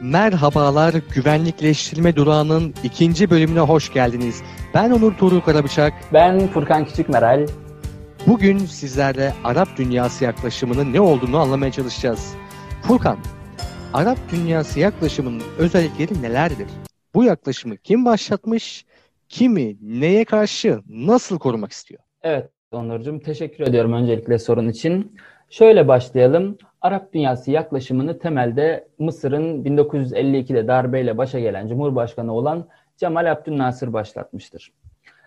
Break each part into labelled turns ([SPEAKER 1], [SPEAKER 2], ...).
[SPEAKER 1] Merhabalar, güvenlikleştirme durağının ikinci bölümüne hoş geldiniz. Ben Onur Tuğrul Karabıçak.
[SPEAKER 2] Ben Furkan Küçükmeral.
[SPEAKER 1] Bugün sizlerle Arap dünyası yaklaşımının ne olduğunu anlamaya çalışacağız. Furkan, Arap dünyası yaklaşımının özellikleri nelerdir? Bu yaklaşımı kim başlatmış, kimi neye karşı nasıl korumak istiyor?
[SPEAKER 2] Evet Onurcuğum teşekkür ediyorum öncelikle sorun için. Şöyle başlayalım. Arap dünyası yaklaşımını temelde Mısır'ın 1952'de darbeyle başa gelen Cumhurbaşkanı olan Cemal Abdülnasır başlatmıştır.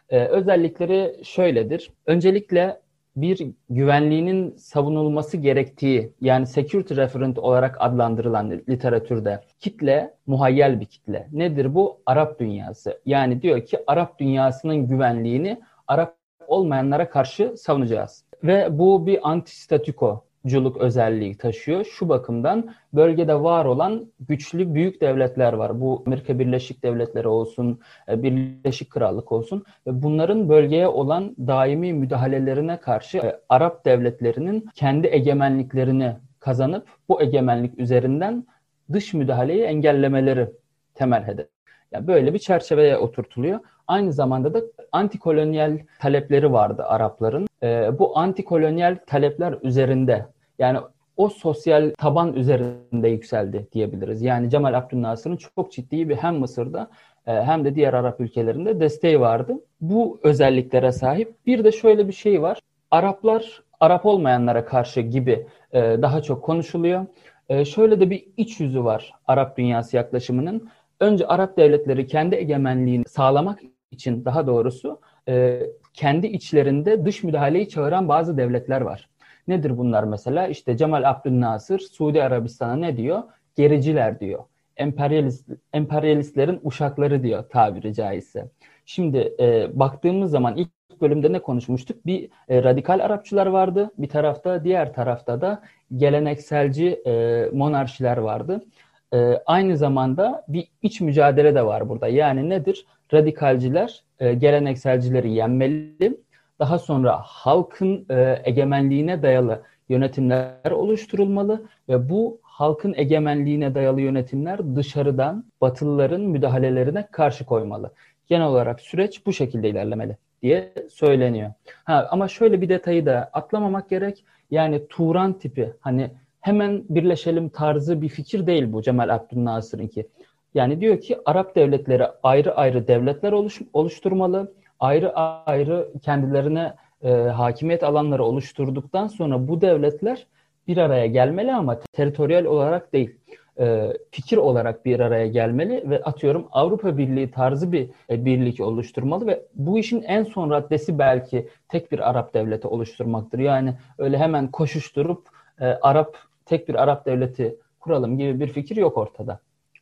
[SPEAKER 2] Ee, özellikleri şöyledir. Öncelikle bir güvenliğinin savunulması gerektiği yani security referent olarak adlandırılan literatürde kitle muhayyel bir kitle. Nedir bu? Arap dünyası. Yani diyor ki Arap dünyasının güvenliğini Arap olmayanlara karşı savunacağız. Ve bu bir antistatiko culuk özelliği taşıyor. Şu bakımdan bölgede var olan güçlü büyük devletler var. Bu Amerika Birleşik Devletleri olsun, e, Birleşik Krallık olsun. Bunların bölgeye olan daimi müdahalelerine karşı e, Arap devletlerinin kendi egemenliklerini kazanıp bu egemenlik üzerinden dış müdahaleyi engellemeleri temel hedef. Yani böyle bir çerçeveye oturtuluyor. Aynı zamanda da antikolonyal talepleri vardı Arapların. E, bu antikolonyal talepler üzerinde yani o sosyal taban üzerinde yükseldi diyebiliriz. Yani Cemal Abdülnasır'ın çok ciddi bir hem Mısır'da e, hem de diğer Arap ülkelerinde desteği vardı. Bu özelliklere sahip. Bir de şöyle bir şey var. Araplar Arap olmayanlara karşı gibi e, daha çok konuşuluyor. E, şöyle de bir iç yüzü var Arap dünyası yaklaşımının. Önce Arap devletleri kendi egemenliğini sağlamak için daha doğrusu kendi içlerinde dış müdahaleyi çağıran bazı devletler var. Nedir bunlar mesela? İşte Cemal Abdülnasır Suudi Arabistan'a ne diyor? Gericiler diyor. Emperyalist, emperyalistlerin uşakları diyor tabiri caizse. Şimdi e, baktığımız zaman ilk bölümde ne konuşmuştuk? Bir e, radikal Arapçılar vardı bir tarafta, diğer tarafta da gelenekselci e, monarşiler vardı. E, aynı zamanda bir iç mücadele de var burada. Yani nedir? Radikalciler e, gelenekselcileri yenmeli, daha sonra halkın e, egemenliğine dayalı yönetimler oluşturulmalı ve bu halkın egemenliğine dayalı yönetimler dışarıdan Batılıların müdahalelerine karşı koymalı. Genel olarak süreç bu şekilde ilerlemeli diye söyleniyor. Ha, ama şöyle bir detayı da atlamamak gerek. Yani Turan tipi hani hemen birleşelim tarzı bir fikir değil bu Cemal Abdülnasır'ınki. Yani diyor ki Arap devletleri ayrı ayrı devletler oluş, oluşturmalı ayrı ayrı kendilerine e, hakimiyet alanları oluşturduktan sonra bu devletler bir araya gelmeli ama teritoryal olarak değil. E, fikir olarak bir araya gelmeli ve atıyorum Avrupa Birliği tarzı bir e, birlik oluşturmalı ve bu işin en son raddesi belki tek bir Arap devleti oluşturmaktır. Yani öyle hemen koşuşturup e, Arap tek bir Arap devleti kuralım gibi bir fikir yok ortada.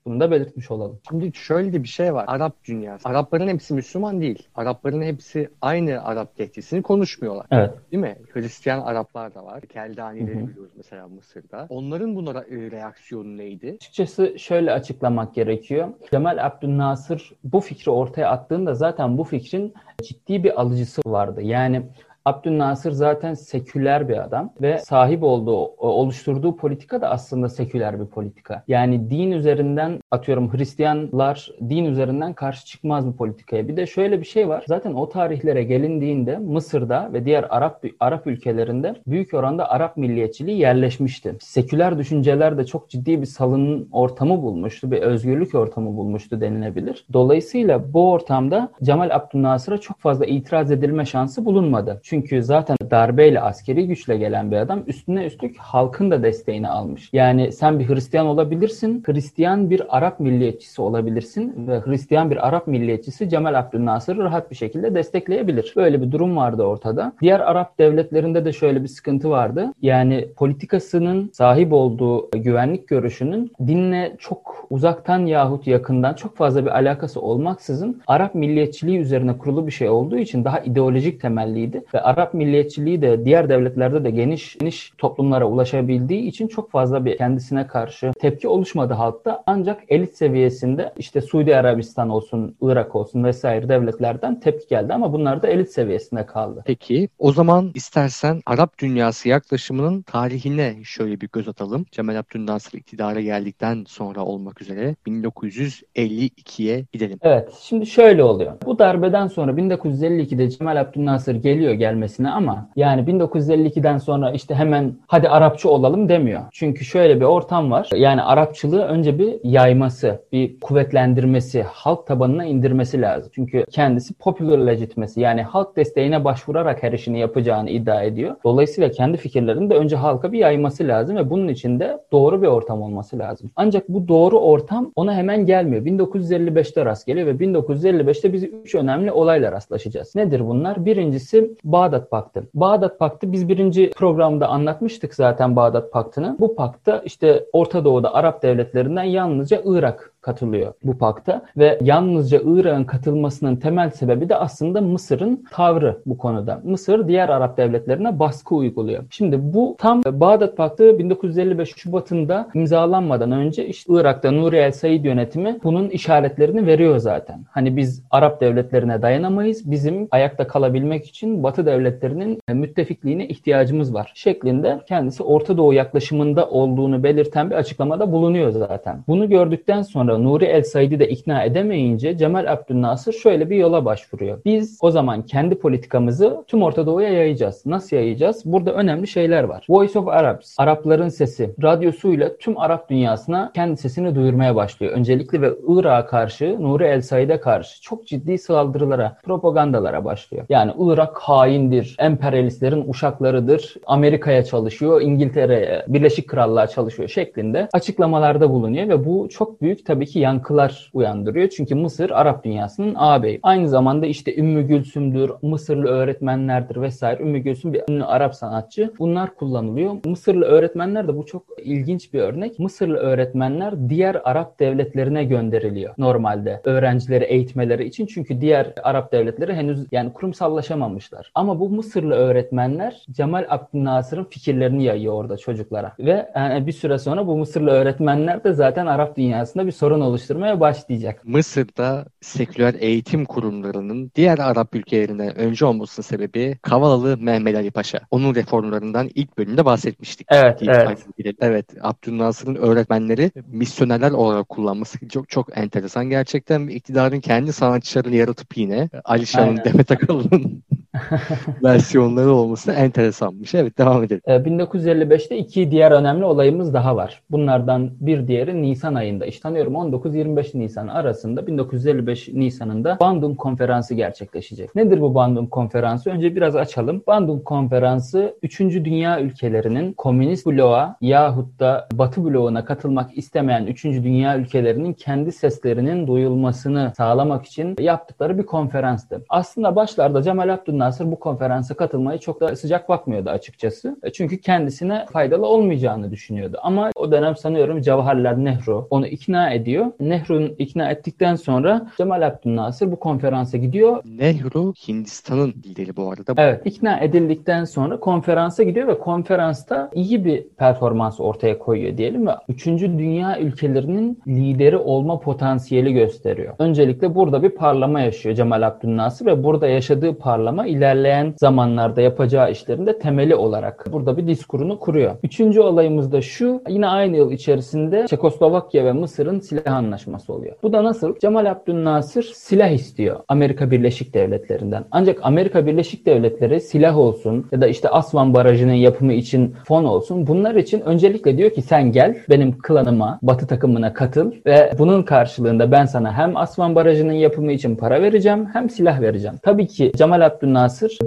[SPEAKER 2] Bunu da belirtmiş olalım.
[SPEAKER 1] Şimdi şöyle de bir şey var. Arap dünyası. Arapların hepsi Müslüman değil. Arapların hepsi aynı Arap lehçesini konuşmuyorlar.
[SPEAKER 2] Evet.
[SPEAKER 1] Değil mi? Hristiyan Araplar da var. Keldanileri biliyoruz mesela Mısır'da. Onların buna e, reaksiyonu neydi?
[SPEAKER 2] Açıkçası şöyle açıklamak gerekiyor. Cemal Abdülnasır bu fikri ortaya attığında zaten bu fikrin ciddi bir alıcısı vardı. Yani Abdülnasır zaten seküler bir adam ve sahip olduğu, oluşturduğu politika da aslında seküler bir politika. Yani din üzerinden atıyorum Hristiyanlar din üzerinden karşı çıkmaz bu politikaya. Bir de şöyle bir şey var. Zaten o tarihlere gelindiğinde Mısır'da ve diğer Arap Arap ülkelerinde büyük oranda Arap milliyetçiliği yerleşmişti. Seküler düşünceler de çok ciddi bir salının ortamı bulmuştu, bir özgürlük ortamı bulmuştu denilebilir. Dolayısıyla bu ortamda Cemal Abdülnasır'a çok fazla itiraz edilme şansı bulunmadı. Çünkü zaten darbeyle askeri güçle gelen bir adam üstüne üstlük halkın da desteğini almış. Yani sen bir Hristiyan olabilirsin, Hristiyan bir Arap milliyetçisi olabilirsin ve Hristiyan bir Arap milliyetçisi Cemal Abdülnasır'ı rahat bir şekilde destekleyebilir. Böyle bir durum vardı ortada. Diğer Arap devletlerinde de şöyle bir sıkıntı vardı. Yani politikasının sahip olduğu güvenlik görüşünün dinle çok uzaktan yahut yakından çok fazla bir alakası olmaksızın Arap milliyetçiliği üzerine kurulu bir şey olduğu için daha ideolojik temelliydi ve Arap milliyetçiliği de diğer devletlerde de geniş, geniş toplumlara ulaşabildiği için çok fazla bir kendisine karşı tepki oluşmadı halkta. Ancak elit seviyesinde işte Suudi Arabistan olsun, Irak olsun vesaire devletlerden tepki geldi ama bunlar da elit seviyesinde kaldı.
[SPEAKER 1] Peki o zaman istersen Arap dünyası yaklaşımının tarihine şöyle bir göz atalım. Cemal Abdülnasır iktidara geldikten sonra olmak üzere 1952'ye gidelim.
[SPEAKER 2] Evet şimdi şöyle oluyor. Bu darbeden sonra 1952'de Cemal Abdülnasır geliyor gelmesine ama yani 1952'den sonra işte hemen hadi Arapçı olalım demiyor. Çünkü şöyle bir ortam var. Yani Arapçılığı önce bir yayması, bir kuvvetlendirmesi, halk tabanına indirmesi lazım. Çünkü kendisi popular legitmesi yani halk desteğine başvurarak her işini yapacağını iddia ediyor. Dolayısıyla kendi fikirlerini de önce halka bir yayması lazım ve bunun için de doğru bir ortam olması lazım. Ancak bu doğru ortam ona hemen gelmiyor. 1955'te rast geliyor ve 1955'te biz üç önemli olayla rastlaşacağız. Nedir bunlar? Birincisi Bağdat Paktı. Bağdat Paktı biz birinci programda anlatmıştık zaten Bağdat Paktı'nı. Bu pakta işte Orta Doğu'da Arap devletlerinden yalnızca Irak katılıyor bu pakta ve yalnızca Irak'ın katılmasının temel sebebi de aslında Mısır'ın tavrı bu konuda. Mısır diğer Arap devletlerine baskı uyguluyor. Şimdi bu tam Bağdat Paktı 1955 Şubat'ında imzalanmadan önce işte Irak'ta Nuri El Said yönetimi bunun işaretlerini veriyor zaten. Hani biz Arap devletlerine dayanamayız. Bizim ayakta kalabilmek için Batı devletlerinin müttefikliğine ihtiyacımız var şeklinde kendisi Orta Doğu yaklaşımında olduğunu belirten bir açıklamada bulunuyor zaten. Bunu gördükten sonra Nuri El Said'i de ikna edemeyince Cemal Abdülnasır şöyle bir yola başvuruyor. Biz o zaman kendi politikamızı tüm Orta Doğu'ya yayacağız. Nasıl yayacağız? Burada önemli şeyler var. Voice of Arabs, Arapların sesi, radyosuyla tüm Arap dünyasına kendi sesini duyurmaya başlıyor. Öncelikle ve Irak'a karşı, Nuri El Said'e karşı çok ciddi saldırılara, propagandalara başlıyor. Yani Irak haindir, emperyalistlerin uşaklarıdır, Amerika'ya çalışıyor, İngiltere'ye, Birleşik Krallığa çalışıyor şeklinde açıklamalarda bulunuyor ve bu çok büyük tabii ki yankılar uyandırıyor. Çünkü Mısır Arap dünyasının ağabeyi. Aynı zamanda işte Ümmü Gülsüm'dür, Mısırlı öğretmenlerdir vesaire. Ümmü Gülsüm bir ünlü Arap sanatçı. Bunlar kullanılıyor. Mısırlı öğretmenler de bu çok ilginç bir örnek. Mısırlı öğretmenler diğer Arap devletlerine gönderiliyor normalde öğrencileri eğitmeleri için. Çünkü diğer Arap devletleri henüz yani kurumsallaşamamışlar. Ama bu Mısırlı öğretmenler Cemal Abdülnasır'ın fikirlerini yayıyor orada çocuklara. Ve yani bir süre sonra bu Mısırlı öğretmenler de zaten Arap dünyasında bir sorun oluşturmaya başlayacak.
[SPEAKER 1] Mısır'da seküler eğitim kurumlarının diğer Arap ülkelerine önce olmasının sebebi Kavalalı Mehmet Ali Paşa. Onun reformlarından ilk bölümde bahsetmiştik.
[SPEAKER 2] Evet, evet.
[SPEAKER 1] Evet, Abdülnasır'ın öğretmenleri misyonerler olarak kullanması çok çok enteresan. Gerçekten iktidarın kendi sanatçılarını yaratıp yine Alişan'ın, Demet Akalın'ın versiyonları olması enteresanmış. Evet devam edelim.
[SPEAKER 2] 1955'te ee, iki diğer önemli olayımız daha var. Bunlardan bir diğeri Nisan ayında. İşte tanıyorum 19-25 Nisan arasında 1955 Nisan'ında Bandung Konferansı gerçekleşecek. Nedir bu Bandung Konferansı? Önce biraz açalım. Bandung Konferansı 3. Dünya ülkelerinin komünist bloğa yahut da Batı bloğuna katılmak istemeyen 3. Dünya ülkelerinin kendi seslerinin duyulmasını sağlamak için yaptıkları bir konferanstı. Aslında başlarda Cemal Abdülnasır bu konferansa katılmayı çok da sıcak bakmıyordu açıkçası. E, çünkü kendisine faydalı olmayacağını düşünüyordu. Ama o dönem sanıyorum Cevherler Nehru onu ikna ediyor. Nehru'nun ikna ettikten sonra Cemal Abdülnasır bu konferansa gidiyor.
[SPEAKER 1] Nehru Hindistan'ın lideri bu arada.
[SPEAKER 2] Evet ikna edildikten sonra konferansa gidiyor ve konferansta iyi bir performans ortaya koyuyor diyelim ve 3. dünya ülkelerinin lideri olma potansiyeli gösteriyor. Öncelikle burada bir parlama yaşıyor Cemal Abdülnasır ve burada yaşadığı parlama ilerleyen zamanlarda yapacağı işlerin de temeli olarak burada bir diskurunu kuruyor. Üçüncü olayımız da şu. Yine aynı yıl içerisinde Çekoslovakya ve Mısır'ın silah anlaşması oluyor. Bu da nasıl? Cemal Abdülnasır silah istiyor Amerika Birleşik Devletleri'nden. Ancak Amerika Birleşik Devletleri silah olsun ya da işte Asvan Barajı'nın yapımı için fon olsun. Bunlar için öncelikle diyor ki sen gel benim klanıma, Batı takımına katıl ve bunun karşılığında ben sana hem Asvan Barajı'nın yapımı için para vereceğim hem silah vereceğim. Tabii ki Cemal Abdülnasır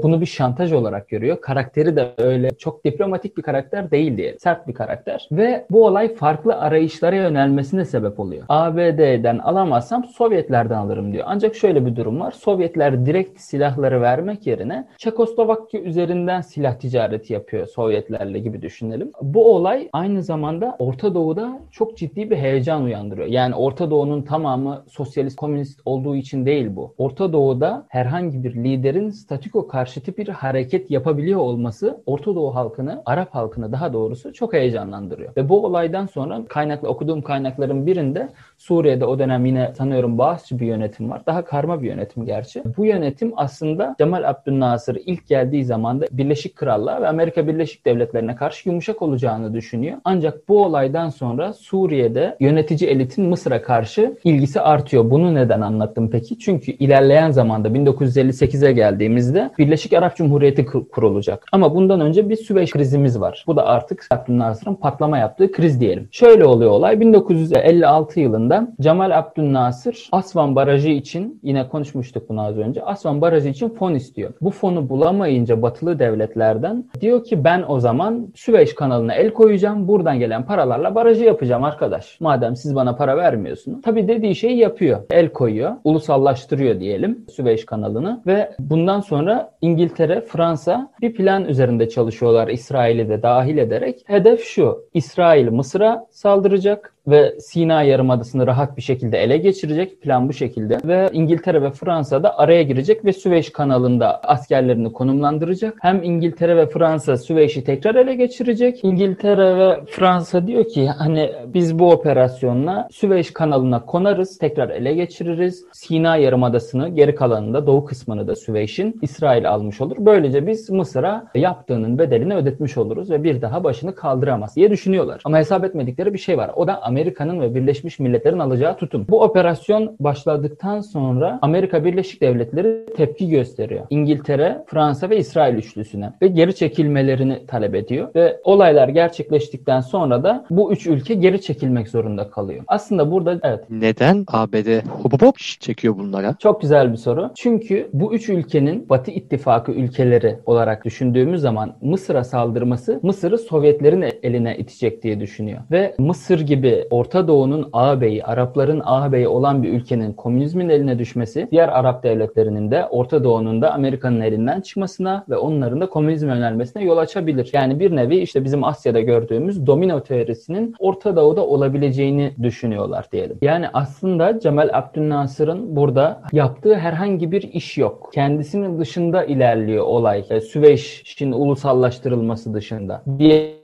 [SPEAKER 2] bunu bir şantaj olarak görüyor. Karakteri de öyle çok diplomatik bir karakter değil diye. Sert bir karakter. Ve bu olay farklı arayışlara yönelmesine sebep oluyor. ABD'den alamazsam Sovyetlerden alırım diyor. Ancak şöyle bir durum var. Sovyetler direkt silahları vermek yerine Çekoslovakya üzerinden silah ticareti yapıyor Sovyetlerle gibi düşünelim. Bu olay aynı zamanda Orta Doğu'da çok ciddi bir heyecan uyandırıyor. Yani Orta Doğu'nun tamamı sosyalist komünist olduğu için değil bu. Orta Doğu'da herhangi bir liderin statü Atatürk'e karşıtı bir hareket yapabiliyor olması Orta Doğu halkını, Arap halkını daha doğrusu çok heyecanlandırıyor. Ve bu olaydan sonra kaynaklı okuduğum kaynakların birinde Suriye'de o dönem yine sanıyorum Bağızçı bir yönetim var. Daha karma bir yönetim gerçi. Bu yönetim aslında Cemal Abdülnasır ilk geldiği zaman da Birleşik Krallığa ve Amerika Birleşik Devletleri'ne karşı yumuşak olacağını düşünüyor. Ancak bu olaydan sonra Suriye'de yönetici elitin Mısır'a karşı ilgisi artıyor. Bunu neden anlattım peki? Çünkü ilerleyen zamanda 1958'e geldiğimizde Birleşik Arap Cumhuriyeti kurulacak. Ama bundan önce bir Süveyş krizimiz var. Bu da artık Abdülnasır'ın patlama yaptığı kriz diyelim. Şöyle oluyor olay. 1956 yılında Cemal Abdülnasır Asvan Barajı için yine konuşmuştuk bunu az önce. Asvan Barajı için fon istiyor. Bu fonu bulamayınca batılı devletlerden diyor ki ben o zaman Süveyş kanalına el koyacağım. Buradan gelen paralarla barajı yapacağım arkadaş. Madem siz bana para vermiyorsunuz. Tabii dediği şeyi yapıyor. El koyuyor. Ulusallaştırıyor diyelim Süveyş kanalını ve bundan sonra İngiltere, Fransa bir plan üzerinde çalışıyorlar İsrail'i de dahil ederek. Hedef şu. İsrail Mısır'a saldıracak ve Sina Yarımadası'nı rahat bir şekilde ele geçirecek. Plan bu şekilde. Ve İngiltere ve Fransa da araya girecek ve Süveyş kanalında askerlerini konumlandıracak. Hem İngiltere ve Fransa Süveyş'i tekrar ele geçirecek. İngiltere ve Fransa diyor ki hani biz bu operasyonla Süveyş kanalına konarız, tekrar ele geçiririz. Sina Yarımadası'nı geri kalanında doğu kısmını da Süveyş'in İsrail almış olur. Böylece biz Mısır'a yaptığının bedelini ödetmiş oluruz ve bir daha başını kaldıramaz diye düşünüyorlar. Ama hesap etmedikleri bir şey var. O da Amerika'nın ve Birleşmiş Milletler'in alacağı tutum. Bu operasyon başladıktan sonra Amerika Birleşik Devletleri tepki gösteriyor. İngiltere, Fransa ve İsrail üçlüsüne ve geri çekilmelerini talep ediyor ve olaylar gerçekleştikten sonra da bu üç ülke geri çekilmek zorunda kalıyor. Aslında burada evet.
[SPEAKER 1] Neden ABD hop hop çekiyor bunlara?
[SPEAKER 2] Çok güzel bir soru. Çünkü bu üç ülkenin Batı İttifakı ülkeleri olarak düşündüğümüz zaman Mısır'a saldırması Mısır'ı Sovyetlerin eline itecek diye düşünüyor. Ve Mısır gibi Orta Doğu'nun ağabeyi, Arapların ağabeyi olan bir ülkenin komünizmin eline düşmesi, diğer Arap devletlerinin de Orta Doğu'nun da Amerika'nın elinden çıkmasına ve onların da komünizme yönelmesine yol açabilir. Yani bir nevi işte bizim Asya'da gördüğümüz domino teorisinin Orta Doğu'da olabileceğini düşünüyorlar diyelim. Yani aslında Cemal Abdülnasır'ın burada yaptığı herhangi bir iş yok. Kendisinin dışında ilerliyor olay. Süveyş'in ulusallaştırılması dışında.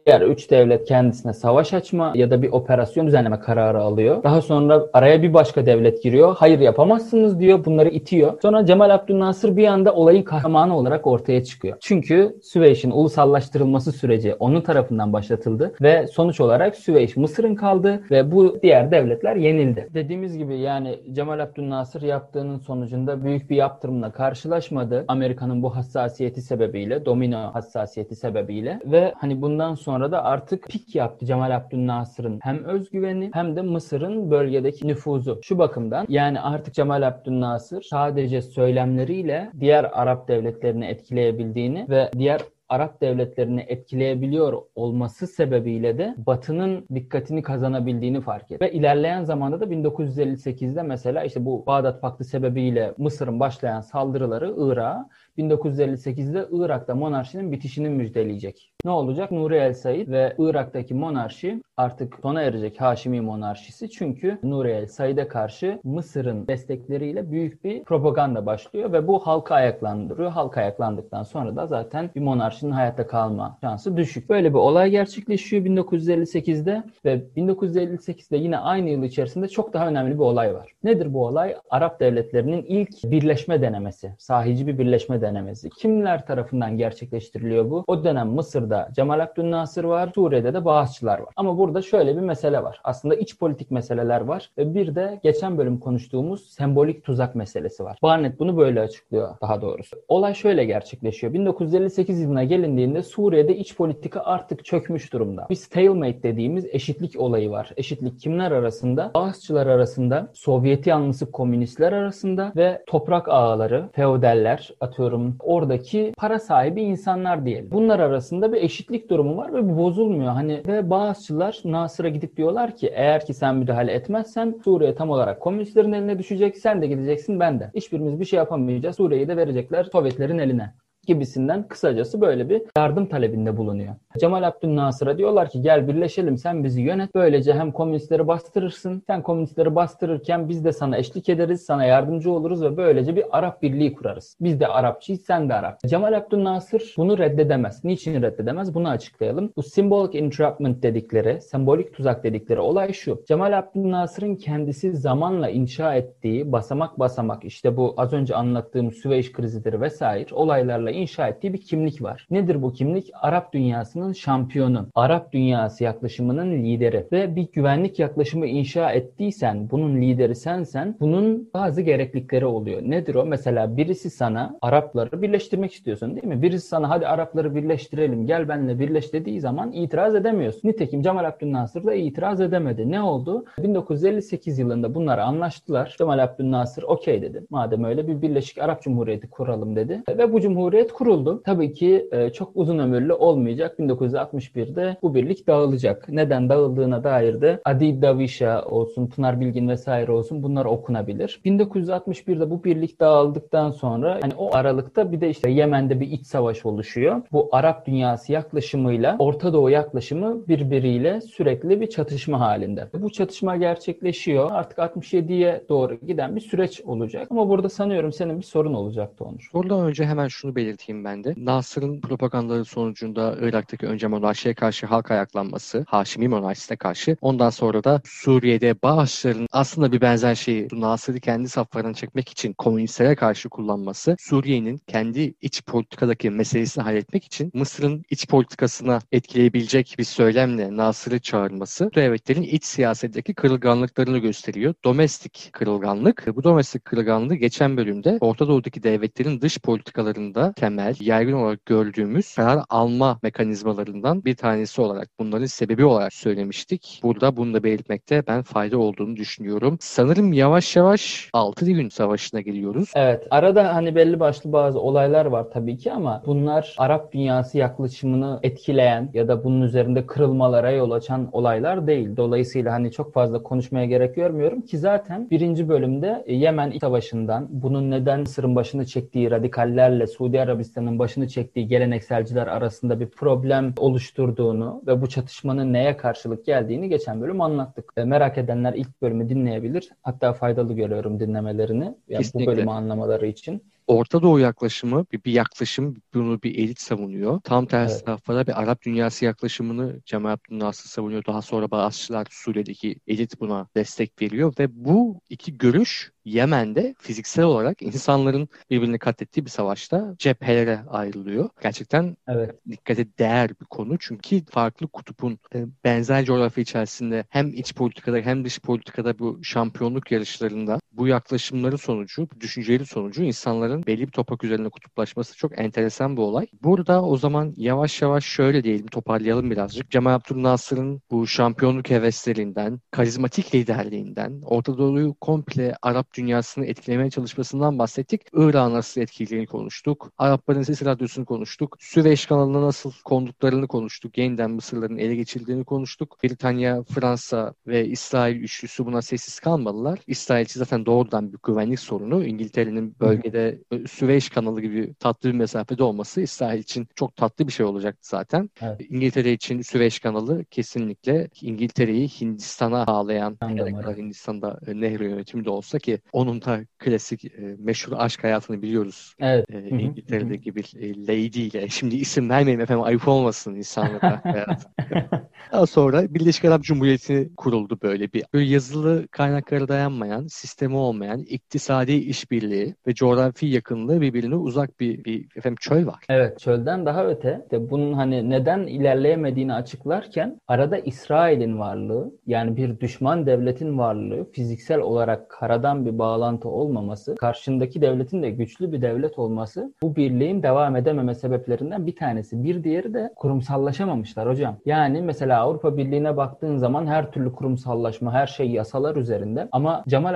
[SPEAKER 2] Diğer üç devlet kendisine savaş açma ya da bir operasyon düzenleme kararı alıyor. Daha sonra araya bir başka devlet giriyor. Hayır yapamazsınız diyor. Bunları itiyor. Sonra Cemal Abdülnasır bir anda olayın kahramanı olarak ortaya çıkıyor. Çünkü Süveyş'in ulusallaştırılması süreci onun tarafından başlatıldı ve sonuç olarak Süveyş Mısır'ın kaldı ve bu diğer devletler yenildi. Dediğimiz gibi yani Cemal Abdülnasır yaptığının sonucunda büyük bir yaptırımla karşılaşmadı. Amerika'nın bu hassasiyeti sebebiyle, domino hassasiyeti sebebiyle ve hani bundan sonra da artık pik yaptı Cemal Abdülnasır'ın hem özgüveni hem de Mısır'ın bölgedeki nüfuzu. Şu bakımdan yani artık Cemal Abdülnasır sadece söylemleriyle diğer Arap devletlerini etkileyebildiğini ve diğer Arap devletlerini etkileyebiliyor olması sebebiyle de Batı'nın dikkatini kazanabildiğini fark etti. Ve ilerleyen zamanda da 1958'de mesela işte bu Bağdat Paktı sebebiyle Mısır'ın başlayan saldırıları Irak'a 1958'de Irak'ta monarşinin bitişini müjdeleyecek. Ne olacak? Nuri El Said ve Irak'taki monarşi artık sona erecek Haşimi monarşisi. Çünkü Nuri El Said'e karşı Mısır'ın destekleriyle büyük bir propaganda başlıyor ve bu halka ayaklandırıyor. Halk ayaklandıktan sonra da zaten bir monarşinin hayatta kalma şansı düşük. Böyle bir olay gerçekleşiyor 1958'de ve 1958'de yine aynı yıl içerisinde çok daha önemli bir olay var. Nedir bu olay? Arap devletlerinin ilk birleşme denemesi. Sahici bir birleşme denemesi. Kimler tarafından gerçekleştiriliyor bu? O dönem Mısır'da Cemal Abdülnasır var, Suriye'de de Bağızçılar var. Ama burada şöyle bir mesele var. Aslında iç politik meseleler var ve bir de geçen bölüm konuştuğumuz sembolik tuzak meselesi var. Barnett bunu böyle açıklıyor daha doğrusu. Olay şöyle gerçekleşiyor. 1958 yılına gelindiğinde Suriye'de iç politika artık çökmüş durumda. Bir stalemate dediğimiz eşitlik olayı var. Eşitlik kimler arasında? Bağızçılar arasında, Sovyet yanlısı komünistler arasında ve toprak ağaları, feodeller, atıyorum oradaki para sahibi insanlar diyelim. Bunlar arasında bir eşitlik durumu var ve bu bozulmuyor. Hani ve Bağızçılar Nasır'a gidip diyorlar ki eğer ki sen müdahale etmezsen Suriye tam olarak komünistlerin eline düşecek. Sen de gideceksin ben de. Hiçbirimiz bir şey yapamayacağız. Suriye'yi de verecekler Sovyetlerin eline gibisinden kısacası böyle bir yardım talebinde bulunuyor. Cemal Abdülnasır'a diyorlar ki gel birleşelim sen bizi yönet. Böylece hem komünistleri bastırırsın. Sen komünistleri bastırırken biz de sana eşlik ederiz, sana yardımcı oluruz ve böylece bir Arap birliği kurarız. Biz de Arapçıyız, sen de Arap. Cemal Abdülnasır bunu reddedemez. Niçin reddedemez? Bunu açıklayalım. Bu symbolic entrapment dedikleri, sembolik tuzak dedikleri olay şu. Cemal Abdülnasır'ın kendisi zamanla inşa ettiği basamak basamak işte bu az önce anlattığım Süveyş krizidir vesaire olaylarla inşa ettiği bir kimlik var. Nedir bu kimlik? Arap dünyasının şampiyonu, Arap dünyası yaklaşımının lideri ve bir güvenlik yaklaşımı inşa ettiysen, bunun lideri sensen, bunun bazı gereklilikleri oluyor. Nedir o? Mesela birisi sana Arapları birleştirmek istiyorsun değil mi? Birisi sana hadi Arapları birleştirelim, gel benimle birleş dediği zaman itiraz edemiyorsun. Nitekim Cemal Abdülnasır da itiraz edemedi. Ne oldu? 1958 yılında bunlar anlaştılar. Cemal Abdülnasır okey dedi. Madem öyle bir Birleşik Arap Cumhuriyeti kuralım dedi. Ve bu cumhuriyet kuruldu. Tabii ki e, çok uzun ömürlü olmayacak. 1961'de bu birlik dağılacak. Neden dağıldığına dair de Adi Davişa olsun, Pınar Bilgin vesaire olsun bunlar okunabilir. 1961'de bu birlik dağıldıktan sonra hani o aralıkta bir de işte Yemen'de bir iç savaş oluşuyor. Bu Arap dünyası yaklaşımıyla Orta Doğu yaklaşımı birbiriyle sürekli bir çatışma halinde. Bu çatışma gerçekleşiyor. Artık 67'ye doğru giden bir süreç olacak. Ama burada sanıyorum senin bir sorun olacaktı Onur.
[SPEAKER 1] Buradan önce hemen şunu belirteyim ben de. Nasır'ın propagandaları sonucunda Irak'taki önce monarşiye karşı halk ayaklanması, Haşimi monarşisine karşı ondan sonra da Suriye'de Bağışların aslında bir benzer şeyi Nasır'ı kendi saflarına çekmek için komünistlere karşı kullanması, Suriye'nin kendi iç politikadaki meselesini halletmek için Mısır'ın iç politikasına etkileyebilecek bir söylemle Nasır'ı çağırması, devletlerin iç siyasetteki kırılganlıklarını gösteriyor. Domestik kırılganlık. Bu domestik kırılganlığı geçen bölümde Orta Doğu'daki devletlerin dış politikalarında temel, yaygın olarak gördüğümüz karar alma mekanizmalarından bir tanesi olarak, bunların sebebi olarak söylemiştik. Burada bunu da belirtmekte ben fayda olduğunu düşünüyorum. Sanırım yavaş yavaş 6 gün savaşına geliyoruz.
[SPEAKER 2] Evet. Arada hani belli başlı bazı olaylar var tabii ki ama bunlar Arap dünyası yaklaşımını etkileyen ya da bunun üzerinde kırılmalara yol açan olaylar değil. Dolayısıyla hani çok fazla konuşmaya gerek görmüyorum ki zaten birinci bölümde Yemen Savaşı'ndan bunun neden Mısır'ın başını çektiği radikallerle Suudi Arabistan'ın başını çektiği gelenekselciler arasında bir problem oluşturduğunu ve bu çatışmanın neye karşılık geldiğini geçen bölüm anlattık. E, merak edenler ilk bölümü dinleyebilir. Hatta faydalı görüyorum dinlemelerini. Yani bu bölümü anlamaları için.
[SPEAKER 1] Orta Doğu yaklaşımı bir, bir yaklaşım bunu bir elit savunuyor. Tam tersi evet. taraflara bir Arap dünyası yaklaşımını Cemal Abdülnasır savunuyor. Daha sonra Bağışçılar Suriye'deki elit buna destek veriyor ve bu iki görüş Yemen'de fiziksel olarak insanların birbirini katlettiği bir savaşta cephelere ayrılıyor. Gerçekten evet. dikkate değer bir konu. Çünkü farklı kutupun e, benzer coğrafya içerisinde hem iç politikada hem dış politikada bu şampiyonluk yarışlarında bu yaklaşımların sonucu, bu sonucu insanların belli bir topak üzerine kutuplaşması çok enteresan bir olay. Burada o zaman yavaş yavaş şöyle diyelim toparlayalım birazcık. Cemal Abdülnasır'ın bu şampiyonluk heveslerinden, karizmatik liderliğinden, Orta Doğu'yu komple Arap dünyasını etkilemeye çalışmasından bahsettik. Irak'ı nasıl etkilediğini konuştuk. Arapların Sesi Radyosu'nu konuştuk. Süveyş kanalına nasıl konduklarını konuştuk. Yeniden Mısırların ele geçirdiğini konuştuk. Britanya, Fransa ve İsrail üçlüsü buna sessiz kalmadılar. İsrail zaten doğrudan bir güvenlik sorunu. İngiltere'nin bölgede Süveyş kanalı gibi tatlı bir mesafede olması İsrail için çok tatlı bir şey olacaktı zaten. Evet. İngiltere için Süveyş kanalı kesinlikle İngiltere'yi Hindistan'a bağlayan, kadar Hindistan'da e, nehir yönetimi de olsa ki onun da klasik e, meşhur aşk hayatını biliyoruz. Evet. E, İngiltere'deki bir e, lady ile. Şimdi isim vermeyeyim efendim ayıp olmasın insanlara hayat. Daha sonra Birleşik Arap Cumhuriyeti kuruldu böyle bir. Böyle yazılı kaynaklara dayanmayan, sistemi olmayan, iktisadi işbirliği ve coğrafi yakınlığı birbirine uzak bir, bir efendim çöl var.
[SPEAKER 2] Evet, çölden daha öte. De bunun hani neden ilerleyemediğini açıklarken arada İsrail'in varlığı, yani bir düşman devletin varlığı, fiziksel olarak karadan bir bağlantı olmaması, karşındaki devletin de güçlü bir devlet olması bu birliğin devam edememe sebeplerinden bir tanesi. Bir diğeri de kurumsallaşamamışlar hocam. Yani mesela Avrupa Birliği'ne baktığın zaman her türlü kurumsallaşma, her şey yasalar üzerinde ama Cemal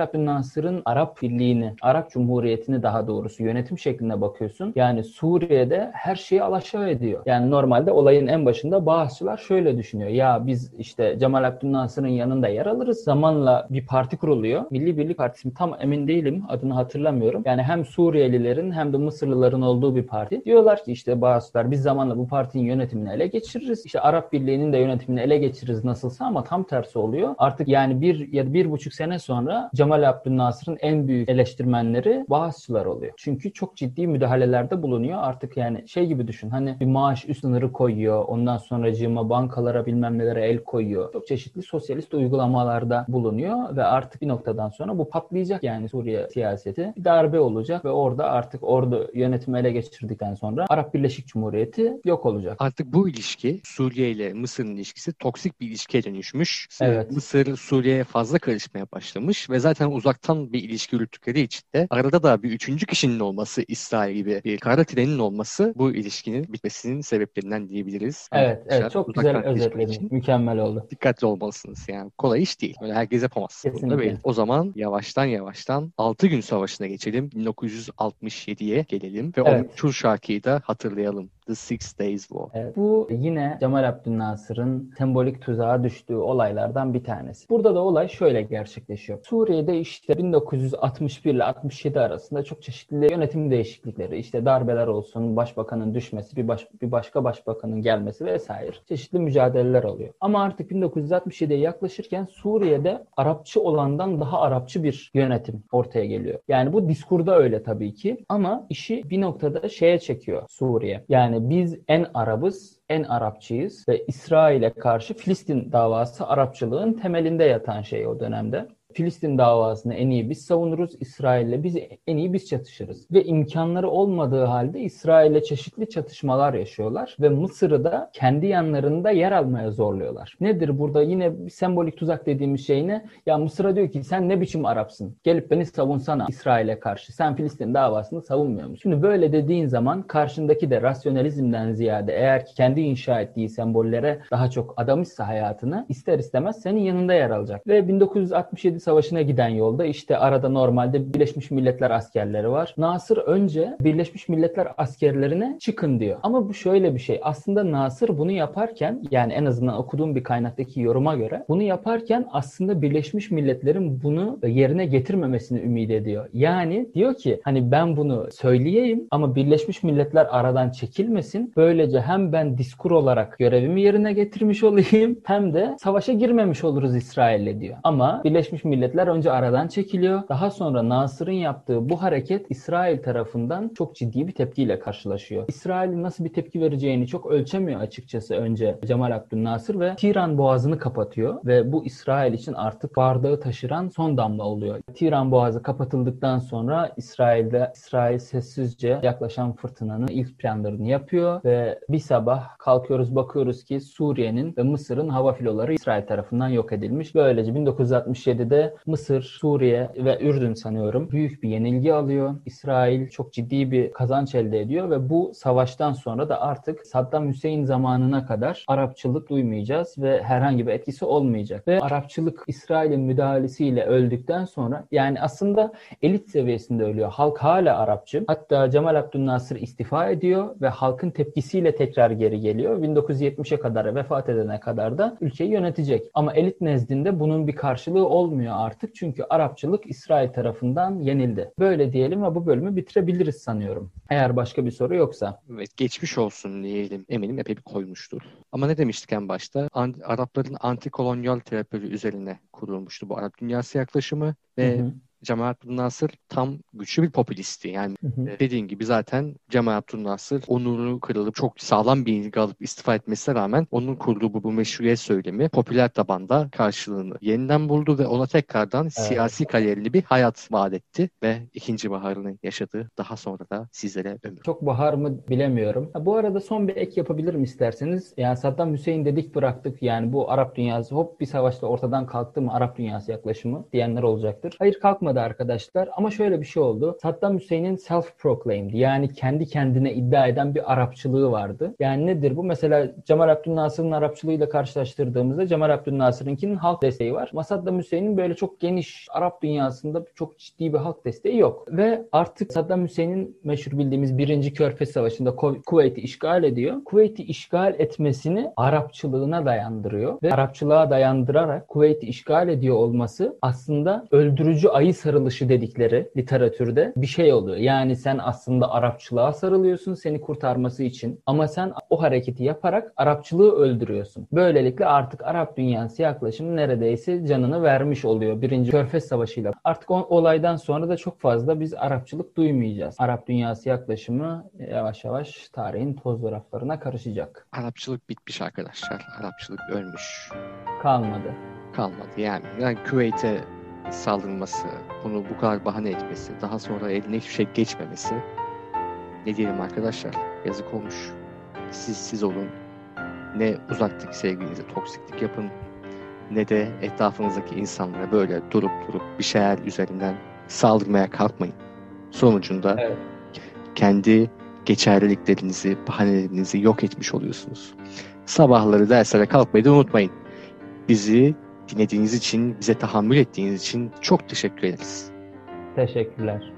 [SPEAKER 2] Abdülnasır'ın Arap Birliği'ni, Arap Cumhuriyeti'ni daha doğrusu yönetim şekline bakıyorsun. Yani Suriye'de her şeyi alaşağı ediyor. Yani normalde olayın en başında Bağızçılar şöyle düşünüyor. Ya biz işte Cemal Abdülnasır'ın yanında yer alırız. Zamanla bir parti kuruluyor. Milli Birlik Partisi tam emin değilim. Adını hatırlamıyorum. Yani hem Suriyelilerin hem de Mısırlıların olduğu bir parti. Diyorlar ki işte Bağızçılar biz zamanla bu partinin yönetimini ele geçiririz. İşte Arap Birliği'nin de yönetimini ele geçiririz nasılsa ama tam tersi oluyor. Artık yani bir ya da bir buçuk sene sonra Cemal Abdülnasır'ın en büyük eleştirmenleri Bağızçılar oluyor. Çünkü çok ciddi müdahalelerde bulunuyor. Artık yani şey gibi düşün. Hani bir maaş üst sınırı koyuyor. Ondan sonra cima bankalara bilmem nelere el koyuyor. Çok çeşitli sosyalist uygulamalarda bulunuyor ve artık bir noktadan sonra bu patlayacak yani Suriye siyaseti. Bir darbe olacak ve orada artık ordu yönetimi ele geçirdikten sonra Arap Birleşik Cumhuriyeti yok olacak.
[SPEAKER 1] Artık bu ilişki Suriye ile Mısır'ın ilişkisi toksik bir ilişkiye dönüşmüş.
[SPEAKER 2] Evet.
[SPEAKER 1] Mısır Suriye'ye fazla karışmaya başlamış ve zaten uzaktan bir ilişki yürüttükleri için de arada da bir üçüncü kişinin olması İsrail gibi bir kara trenin olması bu ilişkinin bitmesinin sebeplerinden diyebiliriz.
[SPEAKER 2] Evet,
[SPEAKER 1] Arkadaşlar,
[SPEAKER 2] evet çok güzel özetledin. Mükemmel oldu.
[SPEAKER 1] Dikkatli olmalısınız yani. Kolay iş değil. Öyle herkes yapamaz.
[SPEAKER 2] Kesinlikle.
[SPEAKER 1] O zaman yavaştan yavaştan 6 gün savaşına geçelim. 1967'ye gelelim ve o
[SPEAKER 2] Evet.
[SPEAKER 1] meşhur şarkıyı da hatırlayalım. The Six Days War.
[SPEAKER 2] Evet. Bu yine Cemal Abdülnasır'ın sembolik tuzağa düştüğü olaylardan bir tanesi. Burada da olay şöyle gerçekleşiyor. Suriye'de işte 1961 ile 67 arasında çok çeşitli yönetim değişiklikleri, işte darbeler olsun, başbakanın düşmesi, bir, baş, bir başka başbakanın gelmesi vesaire çeşitli mücadeleler oluyor. Ama artık 1967'ye yaklaşırken Suriye'de Arapçı olandan daha Arapçı bir yönetim ortaya geliyor. Yani bu diskurda öyle tabii ki ama işi bir noktada şeye çekiyor Suriye. Yani biz en Arabız, en Arapçıyız ve İsrail'e karşı Filistin davası Arapçılığın temelinde yatan şey o dönemde. Filistin davasını en iyi biz savunuruz. İsrail'le biz en iyi biz çatışırız. Ve imkanları olmadığı halde İsrail'le çeşitli çatışmalar yaşıyorlar. Ve Mısır'ı da kendi yanlarında yer almaya zorluyorlar. Nedir burada yine sembolik tuzak dediğimiz şey ne? Ya Mısır'a diyor ki sen ne biçim Arapsın? Gelip beni savunsana İsrail'e karşı. Sen Filistin davasını savunmuyor musun? Şimdi böyle dediğin zaman karşındaki de rasyonalizmden ziyade eğer ki kendi inşa ettiği sembollere daha çok adamışsa hayatını ister istemez senin yanında yer alacak. Ve 1967 Savaşı'na giden yolda işte arada normalde Birleşmiş Milletler askerleri var. Nasır önce Birleşmiş Milletler askerlerine çıkın diyor. Ama bu şöyle bir şey. Aslında Nasır bunu yaparken yani en azından okuduğum bir kaynaktaki yoruma göre bunu yaparken aslında Birleşmiş Milletler'in bunu yerine getirmemesini ümit ediyor. Yani diyor ki hani ben bunu söyleyeyim ama Birleşmiş Milletler aradan çekilmesin. Böylece hem ben diskur olarak görevimi yerine getirmiş olayım hem de savaşa girmemiş oluruz İsrail'le diyor. Ama Birleşmiş Milletler önce aradan çekiliyor. Daha sonra Nasır'ın yaptığı bu hareket İsrail tarafından çok ciddi bir tepkiyle karşılaşıyor. İsrail'in nasıl bir tepki vereceğini çok ölçemiyor açıkçası önce Cemal Abdülnasır ve Tiran boğazını kapatıyor ve bu İsrail için artık bardağı taşıran son damla oluyor. Tiran boğazı kapatıldıktan sonra İsrail'de İsrail sessizce yaklaşan fırtınanın ilk planlarını yapıyor ve bir sabah kalkıyoruz bakıyoruz ki Suriye'nin ve Mısır'ın hava filoları İsrail tarafından yok edilmiş. Böylece 1967'de Mısır, Suriye ve Ürdün sanıyorum büyük bir yenilgi alıyor. İsrail çok ciddi bir kazanç elde ediyor ve bu savaştan sonra da artık Saddam Hüseyin zamanına kadar Arapçılık duymayacağız ve herhangi bir etkisi olmayacak. Ve Arapçılık İsrail'in müdahalesiyle öldükten sonra yani aslında elit seviyesinde ölüyor. Halk hala Arapçı. Hatta Cemal Abdülnasır istifa ediyor ve halkın tepkisiyle tekrar geri geliyor. 1970'e kadar vefat edene kadar da ülkeyi yönetecek. Ama elit nezdinde bunun bir karşılığı olmuyor artık. Çünkü Arapçılık İsrail tarafından yenildi. Böyle diyelim ve bu bölümü bitirebiliriz sanıyorum. Eğer başka bir soru yoksa.
[SPEAKER 1] Evet, geçmiş olsun diyelim. Eminim epey bir koymuştur. Ama ne demiştik en başta? An- Arapların antikolonyal terapileri üzerine kurulmuştu bu Arap dünyası yaklaşımı ve
[SPEAKER 2] Hı hı.
[SPEAKER 1] Cemal Abdülnasır tam güçlü bir popülisti. Yani
[SPEAKER 2] Hı hı.
[SPEAKER 1] e, dediğin gibi zaten Cemal Abdülnasır onuru kırılıp çok sağlam bir yenilgi alıp istifa etmesine rağmen onun kurduğu bu, bu meşruiyet söylemi popüler tabanda karşılığını yeniden buldu ve ona tekrardan siyasi kariyerli bir hayat vaat etti ve ikinci baharını yaşadı. Daha sonra da sizlere ömür.
[SPEAKER 2] Çok bahar mı bilemiyorum. Ha, bu arada son bir ek yapabilirim isterseniz. Yani Saddam Hüseyin dedik bıraktık. Yani bu Arap dünyası hop bir savaşta ortadan kalktı mı Arap dünyası yaklaşımı diyenler olacaktır. Hayır kalkmadı. Olmadı arkadaşlar ama şöyle bir şey oldu. Saddam Hüseyin'in self-proclaimed yani kendi kendine iddia eden bir Arapçılığı vardı. Yani nedir bu? Mesela Cemal Abdülnasır'ın Arapçılığıyla karşılaştırdığımızda Cemal Abdülnasır'ınkinin halk desteği var. Ama Saddam Hüseyin'in böyle çok geniş Arap dünyasında çok ciddi bir halk desteği yok. Ve artık Saddam Hüseyin'in meşhur bildiğimiz birinci Körfez Savaşı'nda Kuveyt'i işgal ediyor. Kuveyt'i işgal etmesini Arapçılığına dayandırıyor ve Arapçılığa dayandırarak Kuveyt'i işgal ediyor olması aslında öldürücü ayı sarılışı dedikleri literatürde bir şey oluyor. Yani sen aslında Arapçılığa sarılıyorsun seni kurtarması için ama sen o hareketi yaparak Arapçılığı öldürüyorsun. Böylelikle artık Arap dünyası yaklaşımı neredeyse canını vermiş oluyor. Birinci Körfez Savaşı'yla. Artık o olaydan sonra da çok fazla biz Arapçılık duymayacağız. Arap dünyası yaklaşımı yavaş yavaş tarihin toz raflarına karışacak.
[SPEAKER 1] Arapçılık bitmiş arkadaşlar. Arapçılık ölmüş.
[SPEAKER 2] Kalmadı.
[SPEAKER 1] Kalmadı yani. Yani Küveyt'e saldırması, bunu bu kadar bahane etmesi, daha sonra eline hiçbir şey geçmemesi ne diyelim arkadaşlar yazık olmuş. Siz siz olun. Ne uzaktaki sevgilinize toksiklik yapın ne de etrafınızdaki insanlara böyle durup durup bir şeyler üzerinden saldırmaya kalkmayın. Sonucunda evet. kendi geçerliliklerinizi, bahanelerinizi yok etmiş oluyorsunuz. Sabahları derslere kalkmayı da unutmayın. Bizi dinlediğiniz için, bize tahammül ettiğiniz için çok teşekkür ederiz.
[SPEAKER 2] Teşekkürler.